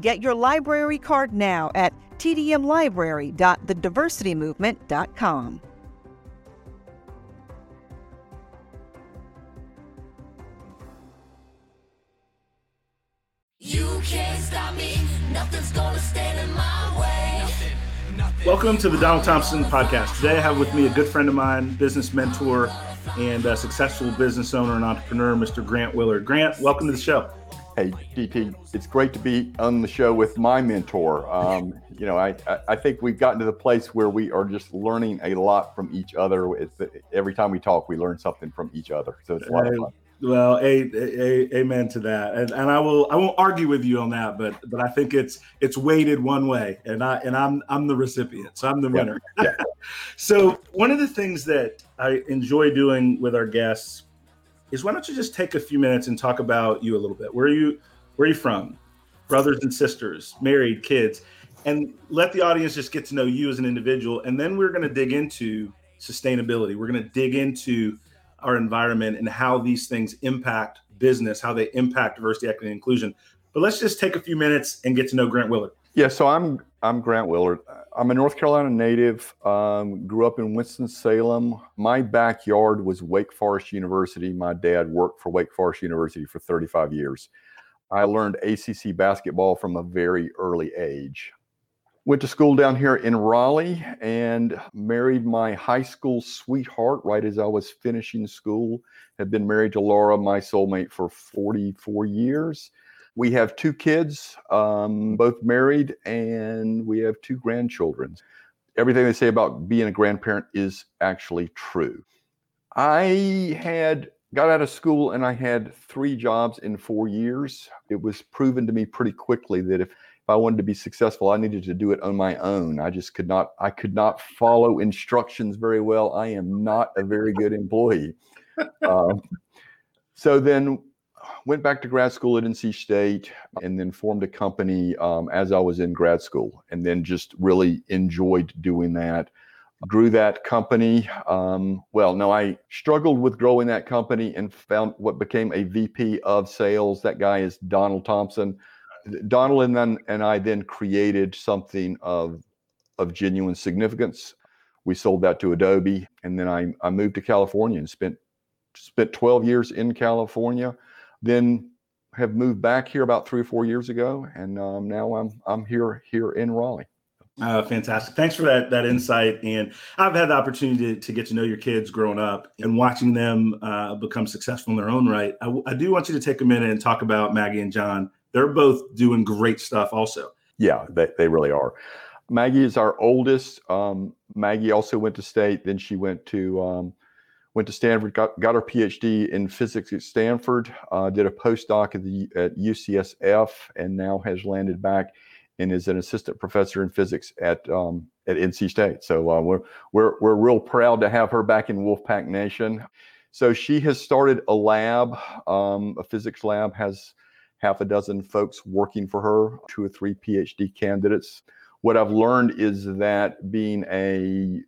Get your library card now at tdmlibrary.thediversitymovement.com. You can't stop me, nothing's gonna stand in my way. Welcome to the Donald Thompson podcast. Today I have with me a good friend of mine, business mentor, and successful business owner and entrepreneur, Mr. Grant Williard. Grant, welcome to the show. Hey, DT, it's great to be on the show with my mentor. Um, you know, I, I think we've gotten to the place where we are just learning a lot from each other. It's, every time we talk, we learn something from each other. So it's a lot of fun. Well, a, a, amen to that, and, and I will I won't argue with you on that, but but I think it's it's weighted one way, and I and I'm I'm the recipient, so I'm the winner. Yeah. Yeah. so one of the things that I enjoy doing with our guests is why don't you just take a few minutes and talk about you a little bit? Where are you where are you from? Brothers and sisters, married, kids, and let the audience just get to know you as an individual, and then we're going to dig into sustainability. We're going to dig into our environment and how these things impact business, how they impact diversity, equity, and inclusion. But let's just take a few minutes and get to know Grant Williard. Yeah, so I'm I'm Grant Williard. I'm a North Carolina native. Um, grew up in Winston Salem. My backyard was Wake Forest University. My dad worked for Wake Forest University for 35 years. I learned ACC basketball from a very early age. Went to school down here in Raleigh and married my high school sweetheart right as I was finishing school. Have been married to Laura, my soulmate, for 44 years. We have two kids, um, both married, and we have two grandchildren. Everything they say about being a grandparent is actually true. I had got out of school and I had three jobs in four years. It was proven to me pretty quickly that if if I wanted to be successful, I needed to do it on my own. I just could not, I could not follow instructions very well. I am not a very good employee. um, so then went back to grad school at NC State and then formed a company um, as I was in grad school and then just really enjoyed doing that. Grew that company. Um, well, no, I struggled with growing that company and found what became a VP of sales. That guy is Donald Thompson Donald and then and I then created something of of genuine significance. We sold that to Adobe, and then I, I moved to California and spent spent 12 years in California. Then have moved back here about three or four years ago, and um, now I'm I'm here here in Raleigh. Uh, fantastic. Thanks for that that insight. And I've had the opportunity to, to get to know your kids growing up and watching them uh, become successful in their own right. I, I, do want you to take a minute and talk about Maggie and John they're both doing great stuff also. Yeah, they, they really are. Maggie is our oldest. Um, Maggie also went to state. Then she went to um, went to Stanford. Got, got her PhD in physics at Stanford. Uh, did a postdoc at the at UCSF, and now has landed back and is an assistant professor in physics at um, at NC State. So uh, we're we're we're real proud to have her back in Wolfpack Nation. So she has started a lab, um, a physics lab. Has half a dozen folks working for her, two or three PhD candidates. What I've learned is that being a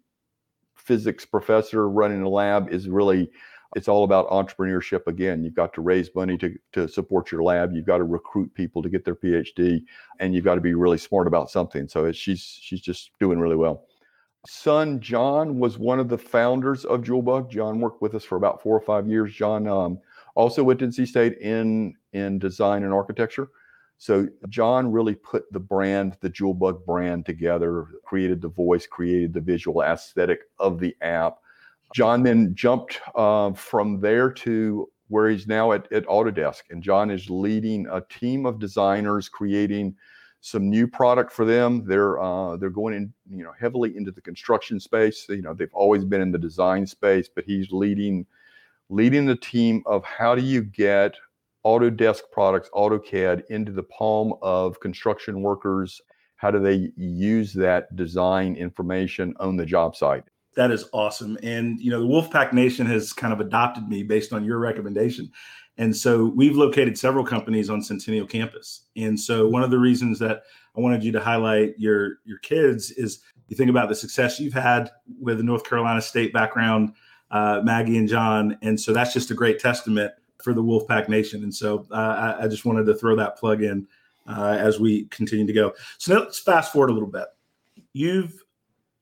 physics professor running a lab is really It's all about entrepreneurship again. You've got to raise money to, to support your lab. You've got to recruit people to get their PhD, and you've got to be really smart about something. So she's she's just doing really well. Son John was one of the founders of JouleBug. John worked with us for about four or five years. John um, also went to NC State in in design and architecture. So John really put the brand, the JouleBug brand together, created the voice, created the visual aesthetic of the app. John then jumped uh, from there to where he's now at, at Autodesk. And John is leading a team of designers creating some new product for them. They're uh, they're going in, you know, heavily into the construction space. You know, they've always been in the design space, but he's leading leading the team of how do you get Autodesk products, AutoCAD into the palm of construction workers? How do they use that design information on the job site? That is awesome. And, you know, the Wolfpack Nation has kind of adopted me based on your recommendation. And so we've located several companies on Centennial campus. And so one of the reasons that I wanted you to highlight your your kids is you think about the success you've had with the North Carolina State background, uh, Maggie and John. And so that's just a great testament for the Wolfpack Nation. And so uh, I, I, just wanted to throw that plug in uh, as we continue to go. So let's fast forward a little bit. You've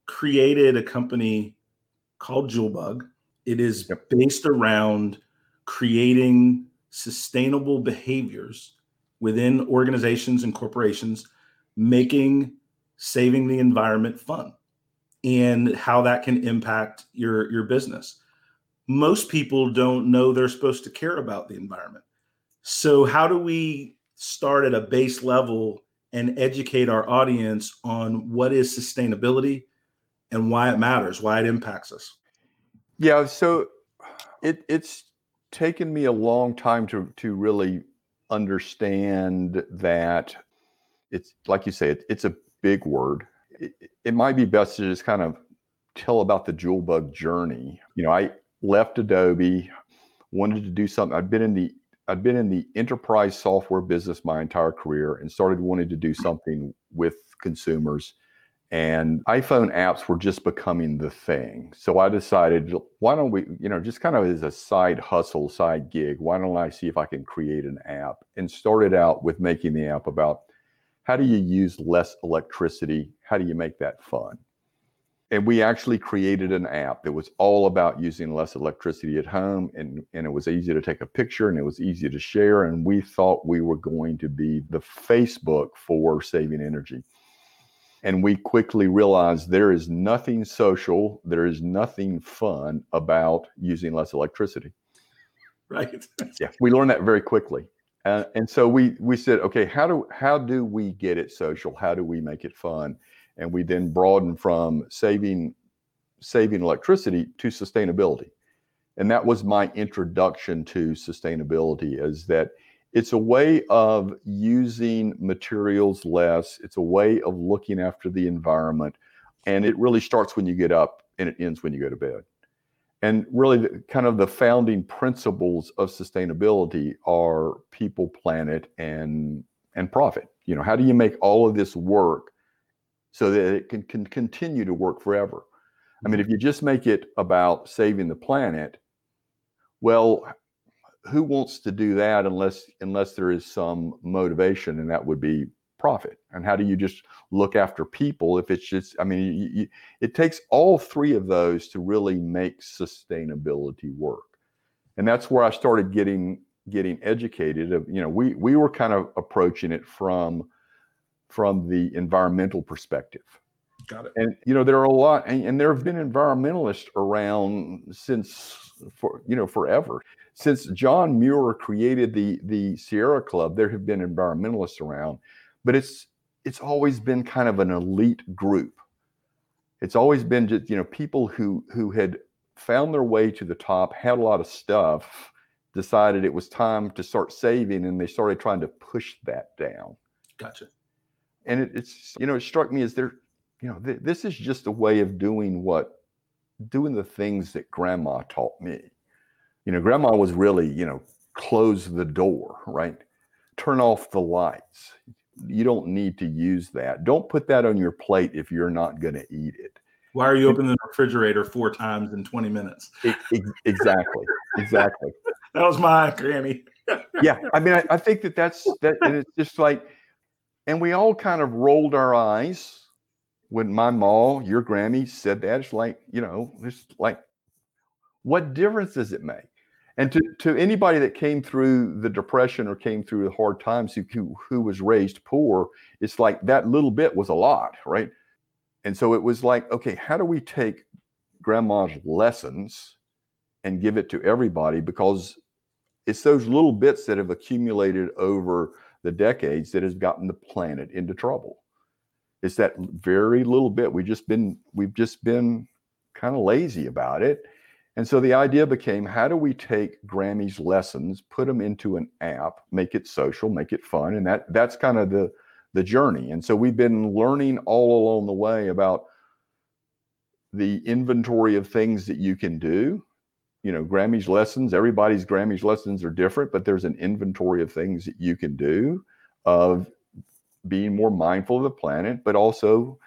created a company called JouleBug. It is based around creating sustainable behaviors within organizations and corporations, making saving the environment fun and how that can impact your your business most people don't know they're supposed to care about the environment. So, how do we start at a base level and educate our audience on what is sustainability and why it matters, why it impacts us? Yeah, so it, it's taken me a long time to to really understand that it's like you say, it, it's a big word. It, it might be best to just kind of tell about the JouleBug journey. You know, I left Adobe, wanted to do something. I'd been in the I'd been in the enterprise software business my entire career and started wanting to do something with consumers. And iPhone apps were just becoming the thing. So I decided, why don't we, you know, just kind of as a side hustle, side gig, why don't I see if I can create an app? And started out with making the app about how do you use less electricity? How do you make that fun? And we actually created an app that was all about using less electricity at home and, and it was easy to take a picture and it was easy to share and we thought we were going to be the facebook for saving energy. And we quickly realized there is nothing social there is nothing fun about using less electricity. Right. Yeah we learned that very quickly. Uh, and so we we said okay how do how do we get it social? How do we make it fun and we then broaden from saving saving electricity to sustainability. And that was my introduction to sustainability is that it's a way of using materials less it's a way of looking after the environment and it really starts when you get up and it ends when you go to bed. And really the, kind of the founding principles of sustainability are people planet and and profit. You know how do you make all of this work so that it can, can continue to work forever. I mean, if mm-hmm. you just make it about saving the planet, well, who wants to do that unless unless there is some motivation, and that would be profit. And how do you just look after people if it's just? I mean, you, you, it takes all three of those to really make sustainability work, and that's where I started getting getting educated. Of you know, we we were kind of approaching it from from the environmental perspective. Got it. And you know there are a lot, and, and there have been environmentalists around since for you know forever. Since John Muir created the the Sierra Club, there have been environmentalists around, but it's it's always been kind of an elite group. It's always been just you know people who who had found their way to the top, had a lot of stuff, decided it was time to start saving, and they started trying to push that down. Gotcha and it, it's you know it struck me as there you know th- this is just a way of doing what doing the things that grandma taught me. You know grandma was really you know close the door right? Turn off the lights. You don't need to use that. Don't put that on your plate if you're not going to eat it. Why are you opening the refrigerator four times in 20 minutes? It, it, exactly exactly. that was my granny. yeah, I mean, I, I think that that's that, and it's just like, and we all kind of rolled our eyes when my mom, your Grammy, said that. It's like, you know, it's like, what difference does it make? And to, to anybody that came through the depression or came through the hard times who, who, who was raised poor, it's like that little bit was a lot, right? And so it was like, okay, how do we take grandma's lessons and give it to everybody? Because it's those little bits that have accumulated over the decades that has gotten the planet into trouble. It's that very little bit. We've just been we've just been kind of lazy about it. And so the idea became how do we take Grammy's lessons, put them into an app, make it social, make it fun, and that that's kind of the the journey. And so we've been learning all along the way about the inventory of things that you can do. You know, Grammy's lessons, everybody's Grammy's lessons are different, but there's an inventory of things that you can do of being more mindful of the planet, but also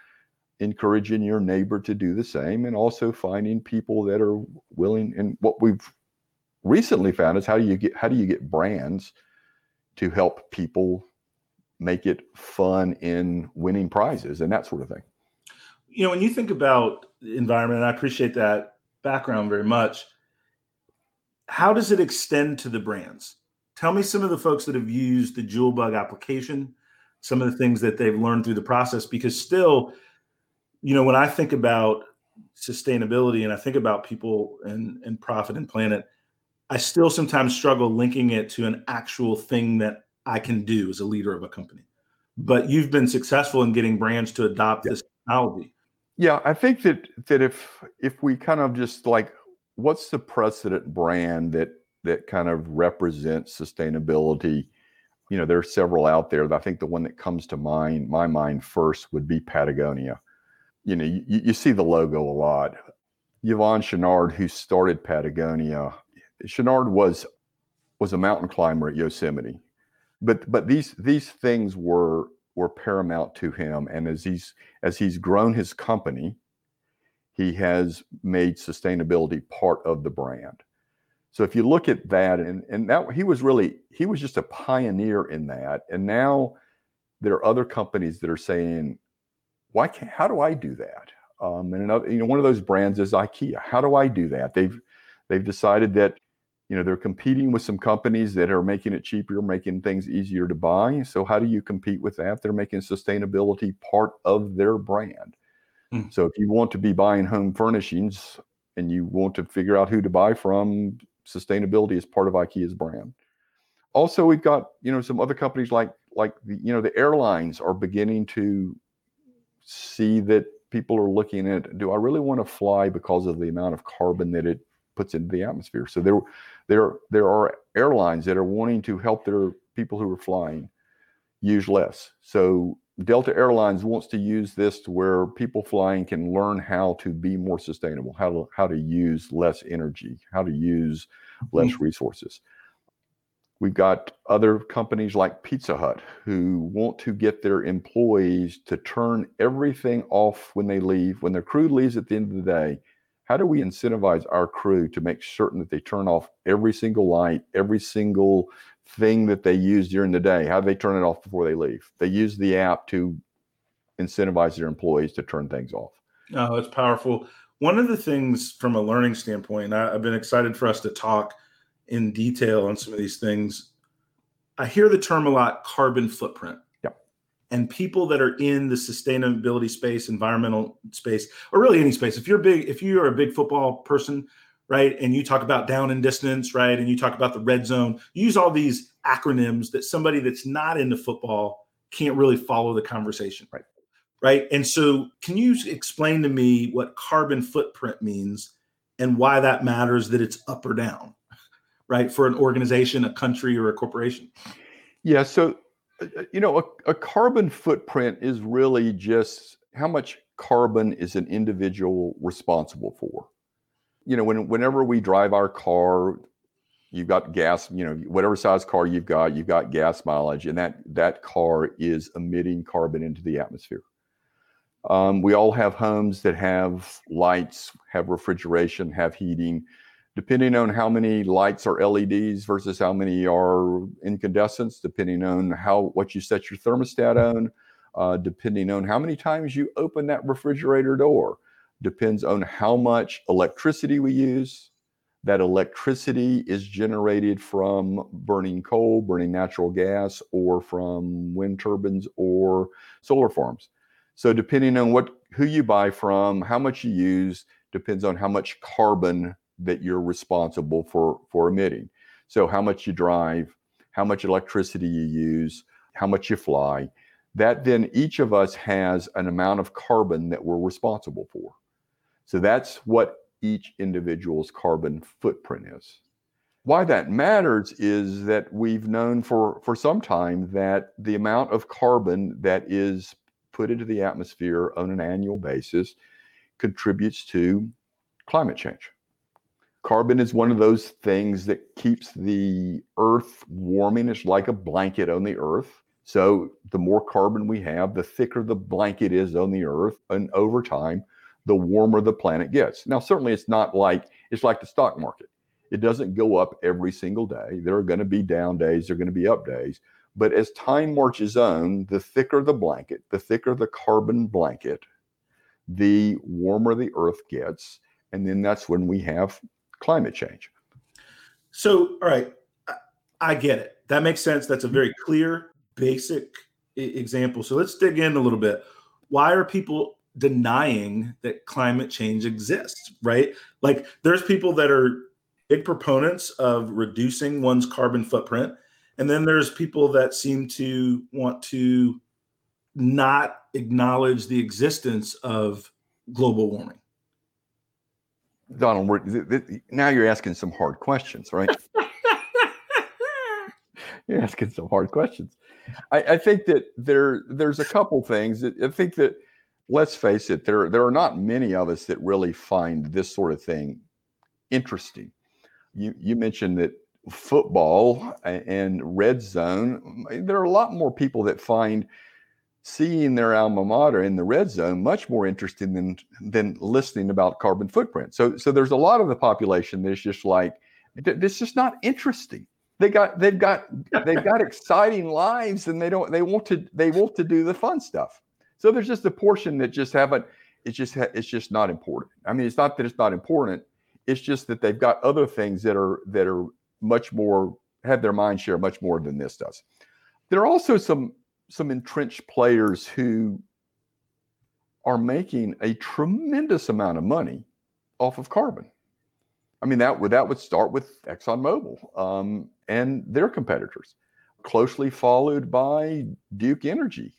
encouraging your neighbor to do the same and also finding people that are willing and what we've recently found is how do you get how do you get brands to help people make it fun in winning prizes and that sort of thing? You know when you think about environment i appreciate that background very much how does it extend to the brands? Tell me some of the folks that have used the Joulebug application some of the things that they've learned through the process because still you know when i think about sustainability and i think about people and and profit and planet i still sometimes struggle linking it to an actual thing that i can do as a leader of a company. But you've been successful in getting brands to adopt yeah. this technology. Yeah i think that that if if we kind of just like what's the precedent brand that that kind of represents sustainability you know, there are several out there. I think the one that comes to mind, my mind first, would be Patagonia. You know, you, you see the logo a lot. Yvon Chouinard, who started Patagonia, Chouinard was was a mountain climber at Yosemite, but but these these things were were paramount to him. And as he's as he's grown his company, he has made sustainability part of the brand. So if you look at that, and and that he was really he was just a pioneer in that, and now there are other companies that are saying, why can't? How do I do that? Um, and another, you know, one of those brands is IKEA. How do I do that? They've they've decided that you know they're competing with some companies that are making it cheaper, making things easier to buy. So how do you compete with that? They're making sustainability part of their brand. Mm. So if you want to be buying home furnishings and you want to figure out who to buy from, sustainability is part of IKEA's brand. Also, we've got you know some other companies like like the you know the airlines are beginning to see that people are looking at do I really want to fly because of the amount of carbon that it puts into the atmosphere. So there there there are airlines that are wanting to help their people who are flying use less. So Delta Airlines wants to use this to where people flying can learn how to be more sustainable, how to how to use less energy, how to use less mm-hmm. resources. We've got other companies like Pizza Hut who want to get their employees to turn everything off when they leave, when their crew leaves at the end of the day. How do we incentivize our crew to make certain that they turn off every single light, every single thing that they use during the day? How do they turn it off before they leave? They use the app to incentivize their employees to turn things off. Oh, it's powerful. One of the things from a learning standpoint, I, I've been excited for us to talk in detail on some of these things. I hear the term a lot carbon footprint. And people that are in the sustainability space, environmental space, or really any space, if you're big, if you are a big football person, right? And you talk about down and distance, right? And you talk about the red zone. You use all these acronyms that somebody that's not into football can't really follow the conversation. Right. Right. And so can you explain to me what carbon footprint means and why that matters that it's up or down, right? For an organization, a country, or a corporation? Yeah. So, uh, uh, you know, a, a carbon footprint is really just how much carbon is an individual responsible for you know, when whenever we drive our car, you've got gas, you know, whatever size car you've got, you've got gas mileage, and that that car is emitting carbon into the atmosphere. Um, we all have homes that have lights, have refrigeration, have heating. depending on how many lights are LEDs versus how many are incandescents, depending on how what you set your thermostat on, uh, depending on how many times you open that refrigerator door, depends on how much electricity we use. That electricity is generated from burning coal, burning natural gas, or from wind turbines or solar farms. So depending on what who you buy from, how much you use, depends on how much carbon that you're responsible for for emitting. So how much you drive, how much electricity you use, how much you fly. That then each of us has an amount of carbon that we're responsible for. So that's what each individual's carbon footprint is. Why that matters is that we've known for, for some time that the amount of carbon that is put into the atmosphere on an annual basis contributes to climate change. Carbon is one of those things that keeps the earth warming. It's like a blanket on the earth. So the more carbon we have, the thicker the blanket is on the earth. And over time, the warmer the planet gets. Now, certainly it's not like it's like the stock market. It doesn't go up every single day. There are going to be down days, there are going to be up days. But as time marches on, the thicker the blanket, the thicker the carbon blanket, the warmer the earth gets. And then that's when we have climate change. So, all right, I, get it. That makes sense. That's a very clear, basic example. So let's dig in a little bit. Why are people denying that climate change exists? Right? Like, there's people that are big proponents of reducing one's carbon footprint, and then there's people that seem to want to not acknowledge the existence of global warming. Donald, th- th- now you're asking some hard questions, right? you're asking some hard questions. I, I, think that there there's a couple things. That I think that let's face it, there there are not many of us that really find this sort of thing interesting. You you mentioned that football and red zone. There are a lot more people that find seeing their alma mater in the red zone much more interesting than than listening about carbon footprint. So so there's a lot of the population that's just like it's just not interesting. They got they've got they've got exciting lives and they don't they want to they want to do the fun stuff. So there's just a portion that just haven't it's just it's just not important. I mean it's not that it's not important. It's just that they've got other things that are that are much more have their mind share much more than this does. There are also some some entrenched players who are making a tremendous amount of money off of carbon. I mean, that would that would start with ExxonMobil um, and their competitors, closely followed by Duke Energy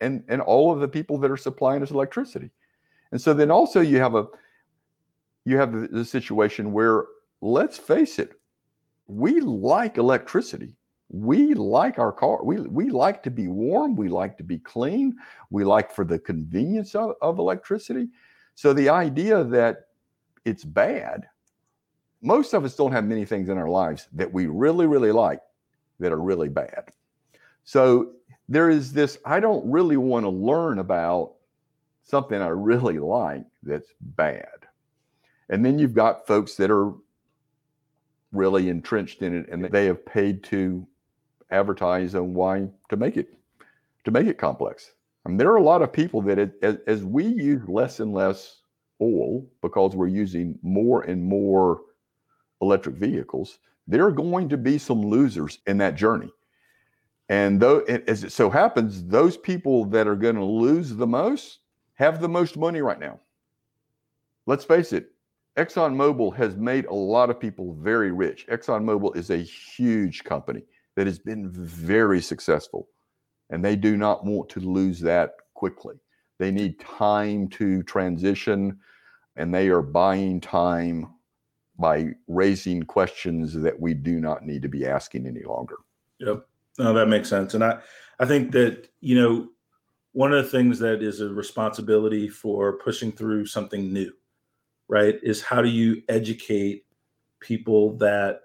and and all of the people that are supplying us electricity. And so then also you have a you have the, situation where let's face it, we like electricity. We like our car. We we like to be warm. We like to be clean. We like for the convenience of, of electricity. So the idea that it's bad most of us don't have many things in our lives that we really really like that are really bad. So there is this i don't really want to learn about something i really like that's bad and then you've got folks that are really entrenched in it and they have paid to advertise on why to make it to make it complex. I mean, there are a lot of people that it, as, as we use less and less oil because we're using more and more electric vehicles, there are going to be some losers in that journey. And though, as it so happens, those people that are going to lose the most have the most money right now. Let's face it, ExxonMobil has made a lot of people very rich. ExxonMobil is a huge company that has been very successful. And they do not want to lose that quickly. They need time to transition, and they are buying time by raising questions that we do not need to be asking any longer. Yep. No, that makes sense. And I, I think that, you know, one of the things that is a responsibility for pushing through something new, right, is how do you educate people that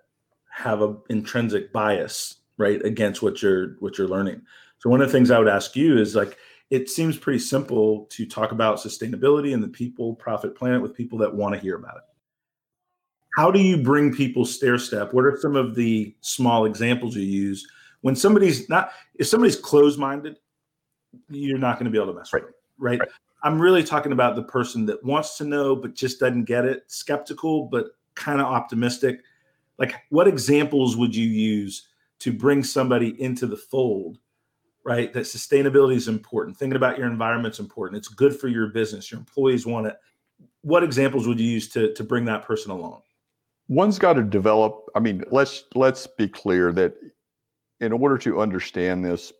have an intrinsic bias right against what you're what you're learning so one of the things i would ask you is like it seems pretty simple to talk about sustainability and the people profit planet with people that want to hear about it how do you bring people stair step? What are some of the small examples you use when somebody's not if somebody's closed minded, you're not going to be able to mess Right. with them, right? Right. I'm really talking about the person that wants to know but just doesn't get it, skeptical but kind of optimistic. Like, what examples would you use to bring somebody into the fold? Right, that sustainability is important. Thinking about your environment's important. It's good for your business. Your employees want it. What examples would you use to to bring that person along? one's got to develop i mean let's let's be clear that in order to understand this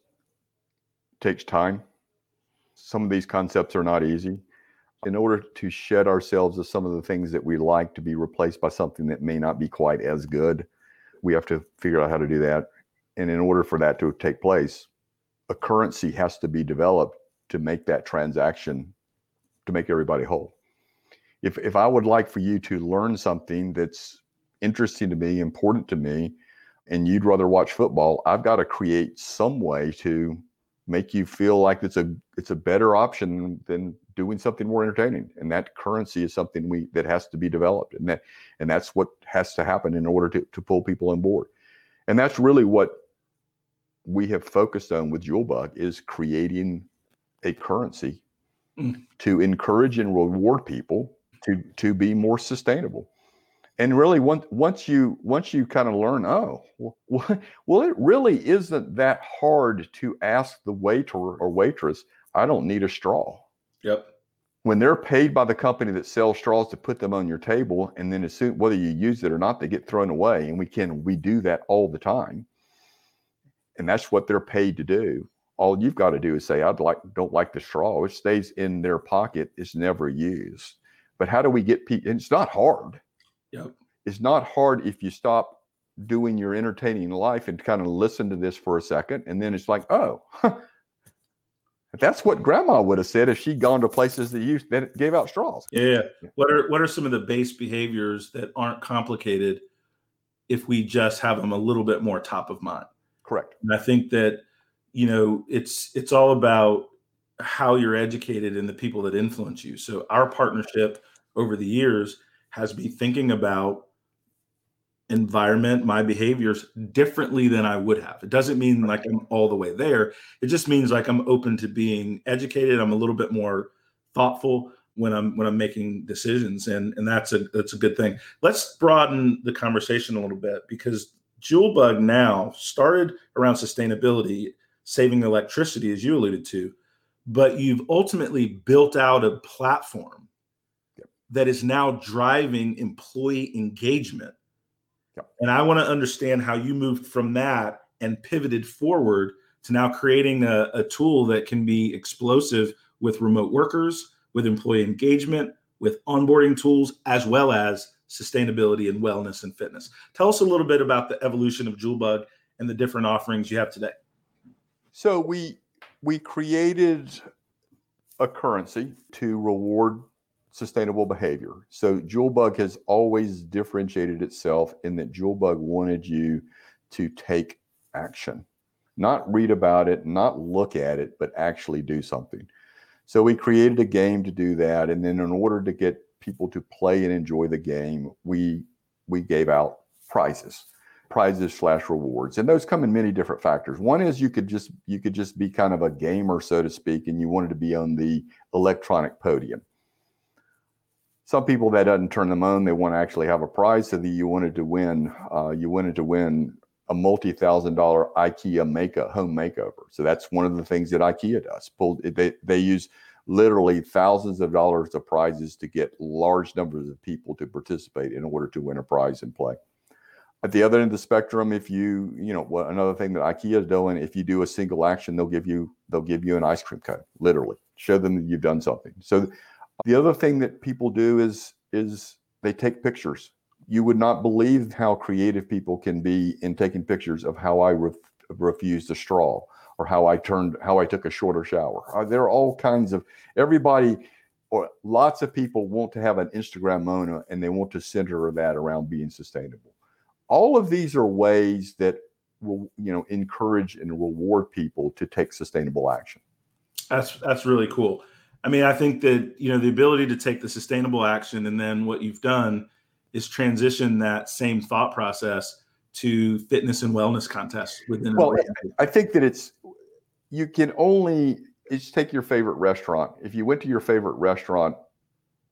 takes time. Some of these concepts are not easy. In order to shed ourselves of some of the things that we like to be replaced by something that may not be quite as good we have to figure out how to do that. And in order for that to take place a currency has to be developed to make that transaction to make everybody whole. If if I would like for you to learn something that's interesting to me, important to me, and you'd rather watch football, I've got to create some way to make you feel like it's a it's a better option than doing something more entertaining. And that currency is something we that has to be developed. And that and that's what has to happen in order to, to pull people on board. And that's really what we have focused on with JouleBug is creating a currency Mm. to encourage and reward people to to be more sustainable and really once once you once you kind of learn oh well, well it really isn't that hard to ask the waiter or waitress i don't need a straw. Yep. when they're paid by the company that sells straws to put them on your table and then as soon whether you use it or not they get thrown away and we can we do that all the time. And that's what they're paid to do. All you've got to do is say i'd like don't like the straw. It stays in their pocket. It's never used. But how do we get people it's not hard Yep. it's not hard if you stop doing your entertaining life and kind of listen to this for a second and then it's like oh that's what grandma would have said if she'd gone to places that used that gave out straws Yeah. What are what are some of the base behaviors that aren't complicated if we just have them a little bit more top of mind? correct And I think that you know it's it's all about how you're educated and the people that influence you. So our partnership over the years has me thinking about environment, my behaviors differently than I would have. It doesn't mean like I'm all the way there. It just means like I'm open to being educated. I'm a little bit more thoughtful when I'm when I'm making decisions, and and that's a that's a good thing. Let's broaden the conversation a little bit because JouleBug now started around sustainability, saving electricity, as you alluded to, but you've ultimately built out a platform. That is now driving employee engagement. Yep. And I want to understand how you moved from that and pivoted forward to now creating a, a tool that can be explosive with remote workers, with employee engagement, with onboarding tools, as well as sustainability and wellness and fitness. Tell us a little bit about the evolution of JouleBug and the different offerings you have today. So we we created a currency to reward sustainable behavior. So JouleBug has always differentiated itself in that JouleBug wanted you to take action, not read about it, not look at it, but actually do something. So we created a game to do that, and then in order to get people to play and enjoy the game, we we gave out prizes prizes slash rewards and those come in many different factors one is you could just you could just be kind of a gamer so to speak and you wanted to be on the electronic podium some people that doesn't turn them on they want to actually have a prize so that you wanted to win uh, you wanted to win a multi-thousand dollar ikea make a home makeover. So that's one of the things that ikea does. Pull, they, they use literally thousands of dollars of prizes to get large numbers of people to participate in order to win a prize and play. At the other end of the spectrum, if you, you know, another thing that IKEA is doing, if you do a single action, they'll give you, they'll give you an ice cream cone, literally, show them that you've done something. So the other thing that people do is, is they take pictures. You would not believe how creative people can be in taking pictures of how I ref, refused a straw or how I turned, how I took a shorter shower. Uh, there are all kinds of, everybody, or lots of people want to have an Instagram moment and they want to center that around being sustainable all of these are ways that will you know encourage and reward people to take sustainable action That's that's really cool. I mean, I think that you know the ability to take the sustainable action and then what you've done is transition that same thought process to fitness and wellness contests within. Well, I think that it's you can only just take your favorite restaurant. If you went to your favorite restaurant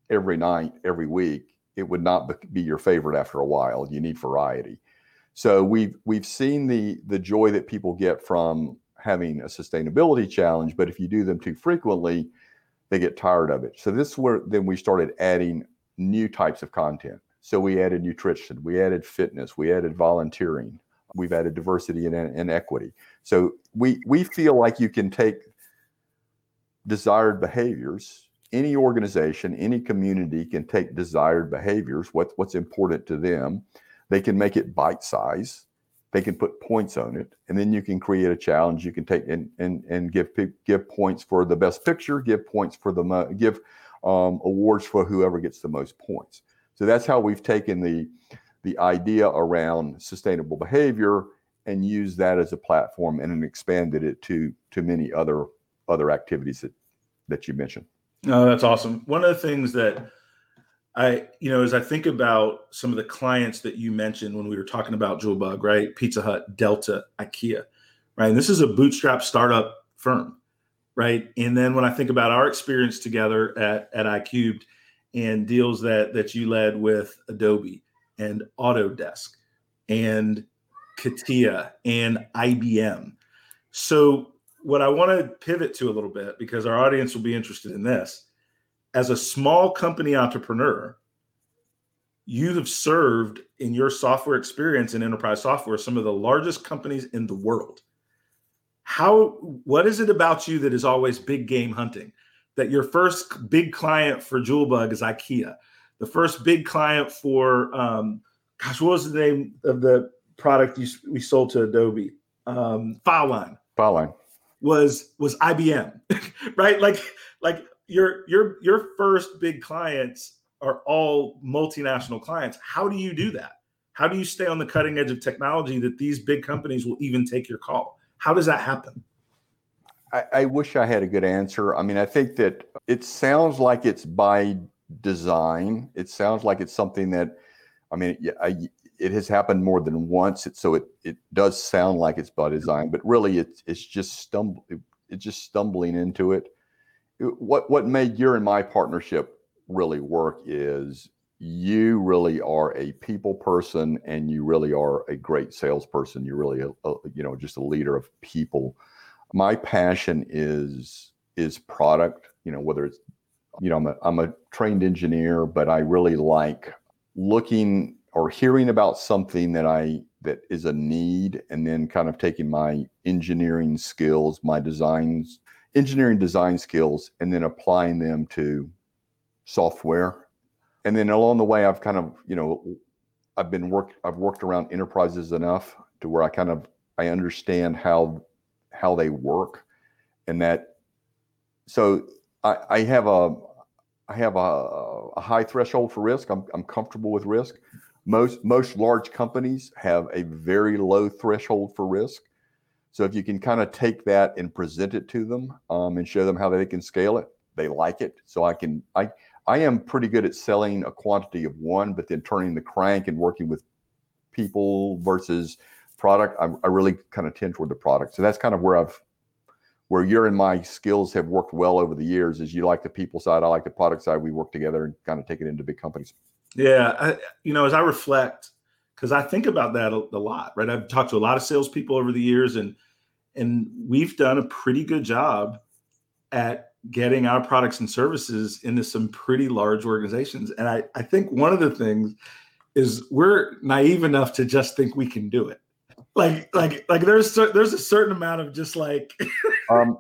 every night, every week, it would not be your favorite after a while. You need variety. So we've we've seen the the joy that people get from having a sustainability challenge, but if you do them too frequently, they get tired of it. So this is where then we started adding new types of content. So we added nutrition, we added fitness, we added volunteering, we've added diversity and, and equity. So we we feel like you can take desired behaviors. Any organization, any community can take desired behaviors, what, what's important to them. They can make it bite size. They can put points on it, and then you can create a challenge. You can take and and and give give points for the best picture, give points for the give um, awards for whoever gets the most points. So that's how we've taken the the idea around sustainable behavior and used that as a platform and then expanded it to to many other other activities that that you mentioned. No, that's awesome. One of the things that I, you know, as I think about some of the clients that you mentioned when we were talking about JouleBug, right? Pizza Hut, Delta, IKEA, right? And this is a bootstrap startup firm, right? And then when I think about our experience together at at iCubed and deals that that you led with Adobe and Autodesk and CATIA and IBM. So what I want to pivot to a little bit because our audience will be interested in this. As a small company entrepreneur, you have served in your software experience in enterprise software some of the largest companies in the world. How what is it about you that is always big game hunting? That your first big client for JouleBug is IKEA. The first big client for um, gosh, what was the name of the product you, we sold to Adobe? Um, Fileline. Fileline was was IBM, right? Like like your your your first big clients are all multinational clients. How do you do that? How do you stay on the cutting edge of technology that these big companies will even take your call? How does that happen? I, I wish I had a good answer. I mean, I think that it sounds like it's by design. It sounds like it's something that, I mean, I, it has happened more than once. It, so it it does sound like it's by design, but really it's it's just stumble it's just stumbling into it. What what made your and my partnership really work is you really are a people person and you really are a great salesperson. You're really a, a you know just a leader of people. My passion is is product. You know whether it's you know I'm a I'm a trained engineer, but I really like looking or hearing about something that I that is a need and then kind of taking my engineering skills, my designs, engineering design skills and then applying them to software. And then along the way I've kind of, you know, I've been work I've worked around enterprises enough to where I kind of I understand how how they work and that so I, I have a I have a, a high threshold for risk. I'm, I'm comfortable with risk. Most most large companies have a very low threshold for risk. So if you can kind of take that and present it to them um, and show them how they can scale it, they like it. So I can I I am pretty good at selling a quantity of one, but then turning the crank and working with people versus product. I, I really kind of tend toward the product. So that's kind of where I've where your and my skills have worked well over the years. Is you like the people side, I like the product side. We work together and kind of take it into big companies. Yeah, I, you know, as I reflect, because I think about that a, a, lot, right? I've talked to a lot of salespeople over the years, and and we've done a pretty good job at getting our products and services into some pretty large organizations. And I, I think one of the things is we're naive enough to just think we can do it. Like, like, like there's there's a certain amount of just like. um,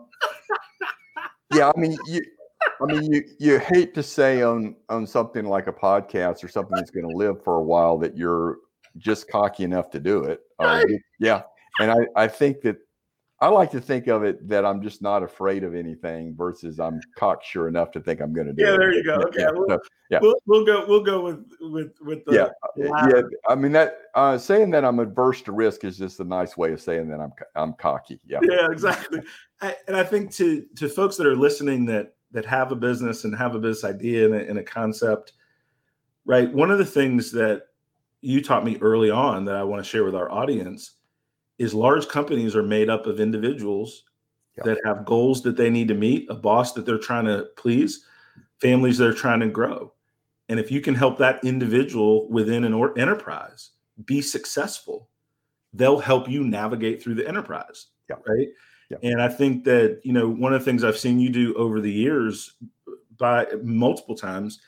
yeah, I mean, you, I mean, you you hate to say on on something like a podcast or something that's going to live for a while that you're just cocky enough to do it. Uh, yeah, and I I think that I like to think of it that I'm just not afraid of anything versus I'm cocksure enough to think I'm going to do yeah, it. Yeah, there you go. Okay, yeah, we'll, so, yeah. We'll, we'll, go. We'll go with with with the yeah yeah. I mean that uh, saying that I'm adverse to risk is just a nice way of saying that I'm I'm cocky. Yeah. Yeah, exactly. I, and I think to to folks that are listening that that have a business and have a business idea and a, and a concept right? One of the things that you taught me early on that I want to share with our audience is large companies are made up of individuals Yeah. that have goals that they need to meet, a boss that they're trying to please, families they're trying to grow. And if you can help that individual within an or- enterprise be successful, they'll help you navigate through the enterprise. Yeah. Right. Yeah. And I think that, you know, one of the things I've seen you do over the years by multiple times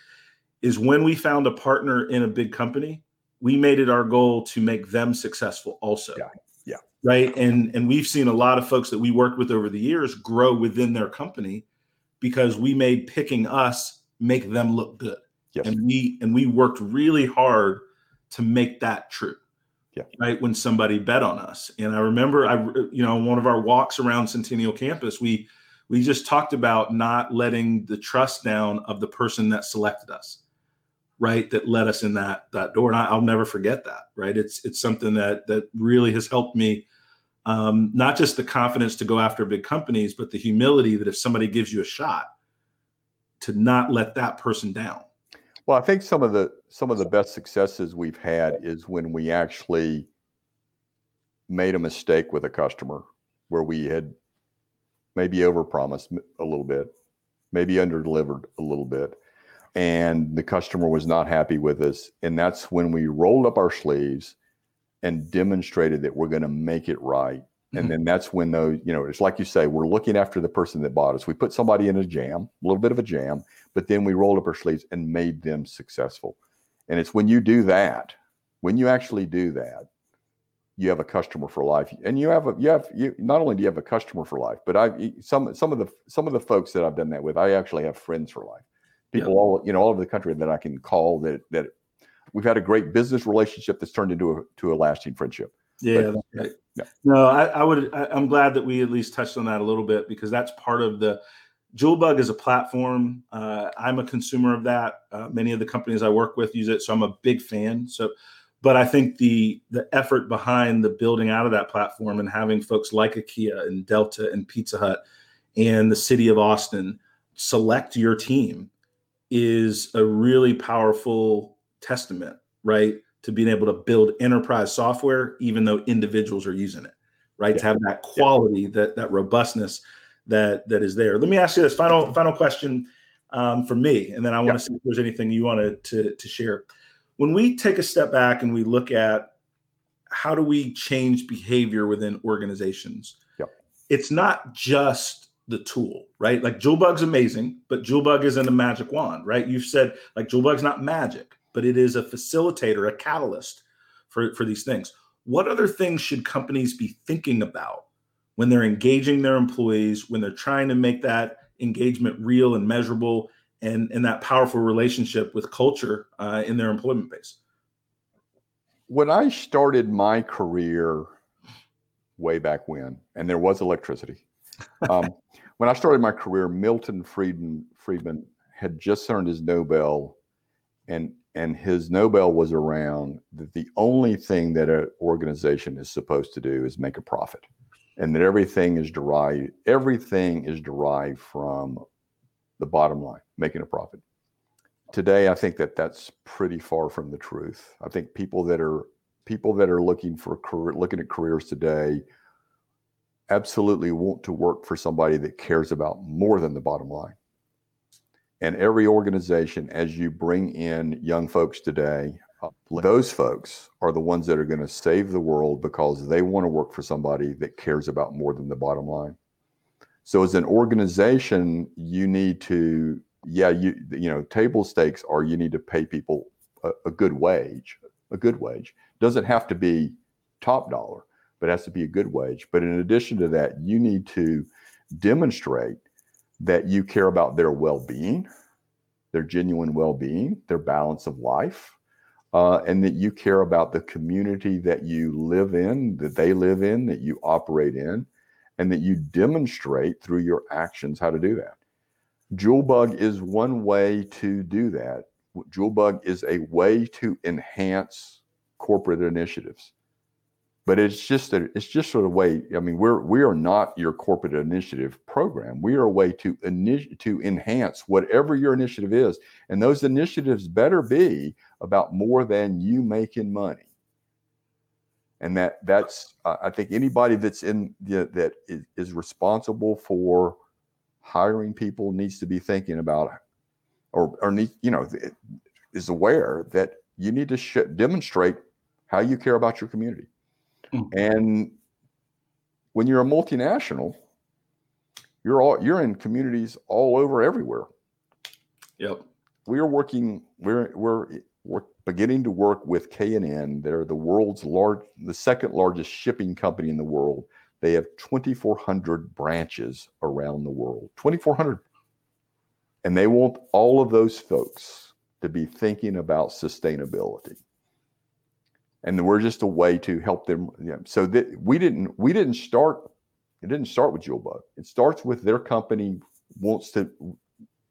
is when we found a partner in a big company, we made it our goal to make them successful also. Yeah. Yeah. Right. And and we've seen a lot of folks that we worked with over the years grow within their company because we made picking us make them look good. Yes. And we and we worked really hard to make that true. Yeah. Right. When somebody bet on us. And I remember I you know, one of our walks around Centennial campus, we we just talked about not letting the trust down of the person that selected us right that led us in that that door. And I, i'll never forget that right? It's it's something that that really has helped me um, not just the confidence to go after big companies but the humility that if somebody gives you a shot to not let that person down. Well, I think some of the some of the best successes we've had is when we actually made a mistake with a customer where we had maybe overpromised a little bit, maybe underdelivered a little bit, and the customer was not happy with us. And that's when we rolled up our sleeves and demonstrated that we're going to make it right. Mhm. And then that's when those, you know, it's like you say, we're looking after the person that bought us. We put somebody in a jam, a little bit of a jam, but then we rolled up our sleeves and made them successful. And it's when you do that, when you actually do that, you have a customer for life. And you have a you have you not only do you have a customer for life, but I some some of the some of the folks that I've done that with, I actually have friends for life. Yeah. People all you know all over the country that I can call that that we've had a great business relationship that's turned into a to a lasting friendship. yeah But- that's right. yeah. no i, I would I, i'm glad that we at least touched on that a little bit because that's part of the JouleBug is a platform. Uh, I'm a consumer of that. Uh, many of the companies I work with use it, so I'm a big fan. So, but I think the the effort behind the building out of that platform and having folks like IKEA and Delta and Pizza Hut and the city of Austin select your team is a really powerful testament, right? To being able to build enterprise software, even though individuals are using it, right? To have that quality, that that robustness that that is there. Let me ask you this final final question um, from me, and then I want Yeah. to see if there's anything you wanted to to share. When we take a step back and we look at how do we change behavior within organizations, it's not just the tool, right? Like JouleBug's amazing, but JouleBug isn't a magic wand, right? You've said like JouleBug's not magic, but it is a facilitator, a catalyst for, for these things. What other things should companies be thinking about when they're engaging their employees, when they're trying to make that engagement real and measurable and, and that powerful relationship with culture uh, in their employment base? when I started my career way back when, and there was electricity, um, when I started my career, Milton Friedman, Friedman had just earned his Nobel, and and his Nobel was around that the only thing that an organization is supposed to do is make a profit, and that everything is derived everything is derived from the bottom line, making a profit. Today i think that that's pretty far from the truth. I think people that are people that are looking for career looking at careers today absolutely want to work for somebody that cares about more than the bottom line. And every organization as you bring in young folks today uh, those folks are the ones that are going to save the world because they want to work for somebody that cares about more than the bottom line. So as an organization you need to yeah, you you know, table stakes are you need to pay people a, a good wage, a good wage. Doesn't have to be top dollar, but it has to be a good wage. But in addition to that, you need to demonstrate that you care about their well-being, their genuine well-being, their balance of life, uh, and that you care about the community that you live in, that they live in, that you operate in, and that you demonstrate through your actions how to do that. JouleBug is one way to do that. JouleBug is a way to enhance corporate initiatives. But it's just a, it's just sort of a way. I mean, we're we are not your corporate initiative program. We are a way to initi- to enhance whatever your initiative is, and those initiatives better be about more than you making money. And that that's uh, I think anybody that's in the, that is, is responsible for hiring people needs to be thinking about, or or need, you know is aware that you need to sh- demonstrate how you care about your community. Mm. And when you're a multinational, you're all you're in communities all over everywhere. Yep. We are working. We're we're we're beginning to work with K and N. They're the world's large, the second largest shipping company in the world. They have 2,400 branches around the world. 2,400, and they want all of those folks to be thinking about sustainability and we're just a way to help them. So that we didn't we didn't start. It didn't start with JouleBug. It starts with their company wants to,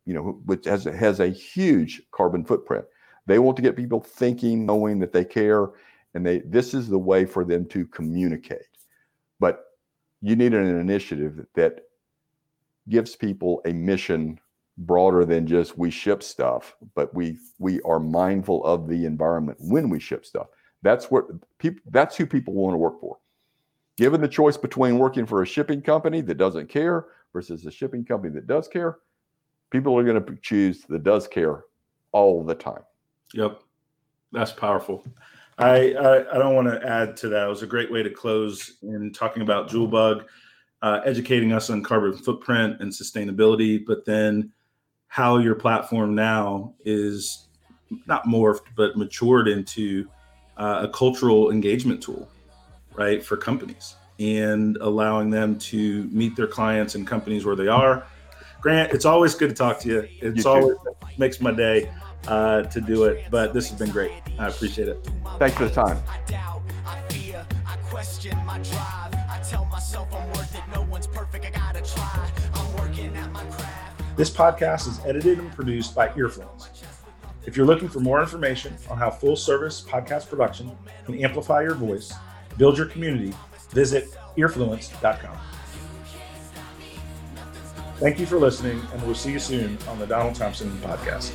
you know, which has has a huge carbon footprint. They want to get people thinking, knowing that they care, and they this is the way for them to communicate. But you need an initiative that gives people a mission broader than just we ship stuff, but we we are mindful of the environment when we ship stuff. That's what people that's who people want to work for. Given the choice between working for a shipping company that doesn't care versus a shipping company that does care, people are going to choose the does care all the time. Yep. That's powerful. I, I, I don't want to add to that. It was a great way to close in talking about JouleBug, uh, educating us on carbon footprint and sustainability, but then how your platform now is not morphed but matured into uh, a cultural engagement tool, right, for companies and allowing them to meet their clients and companies where they are. Grant, it's always good to talk to you. It's you always makes my day uh, to do it. But this has been great. I appreciate it. Thanks for the time. This podcast is edited and produced by Earfluence. If you're looking for more information on how full service podcast production can amplify your voice, build your community, visit earfluence.com. Thank you for listening, and we'll see you soon on the Donald Thompson podcast.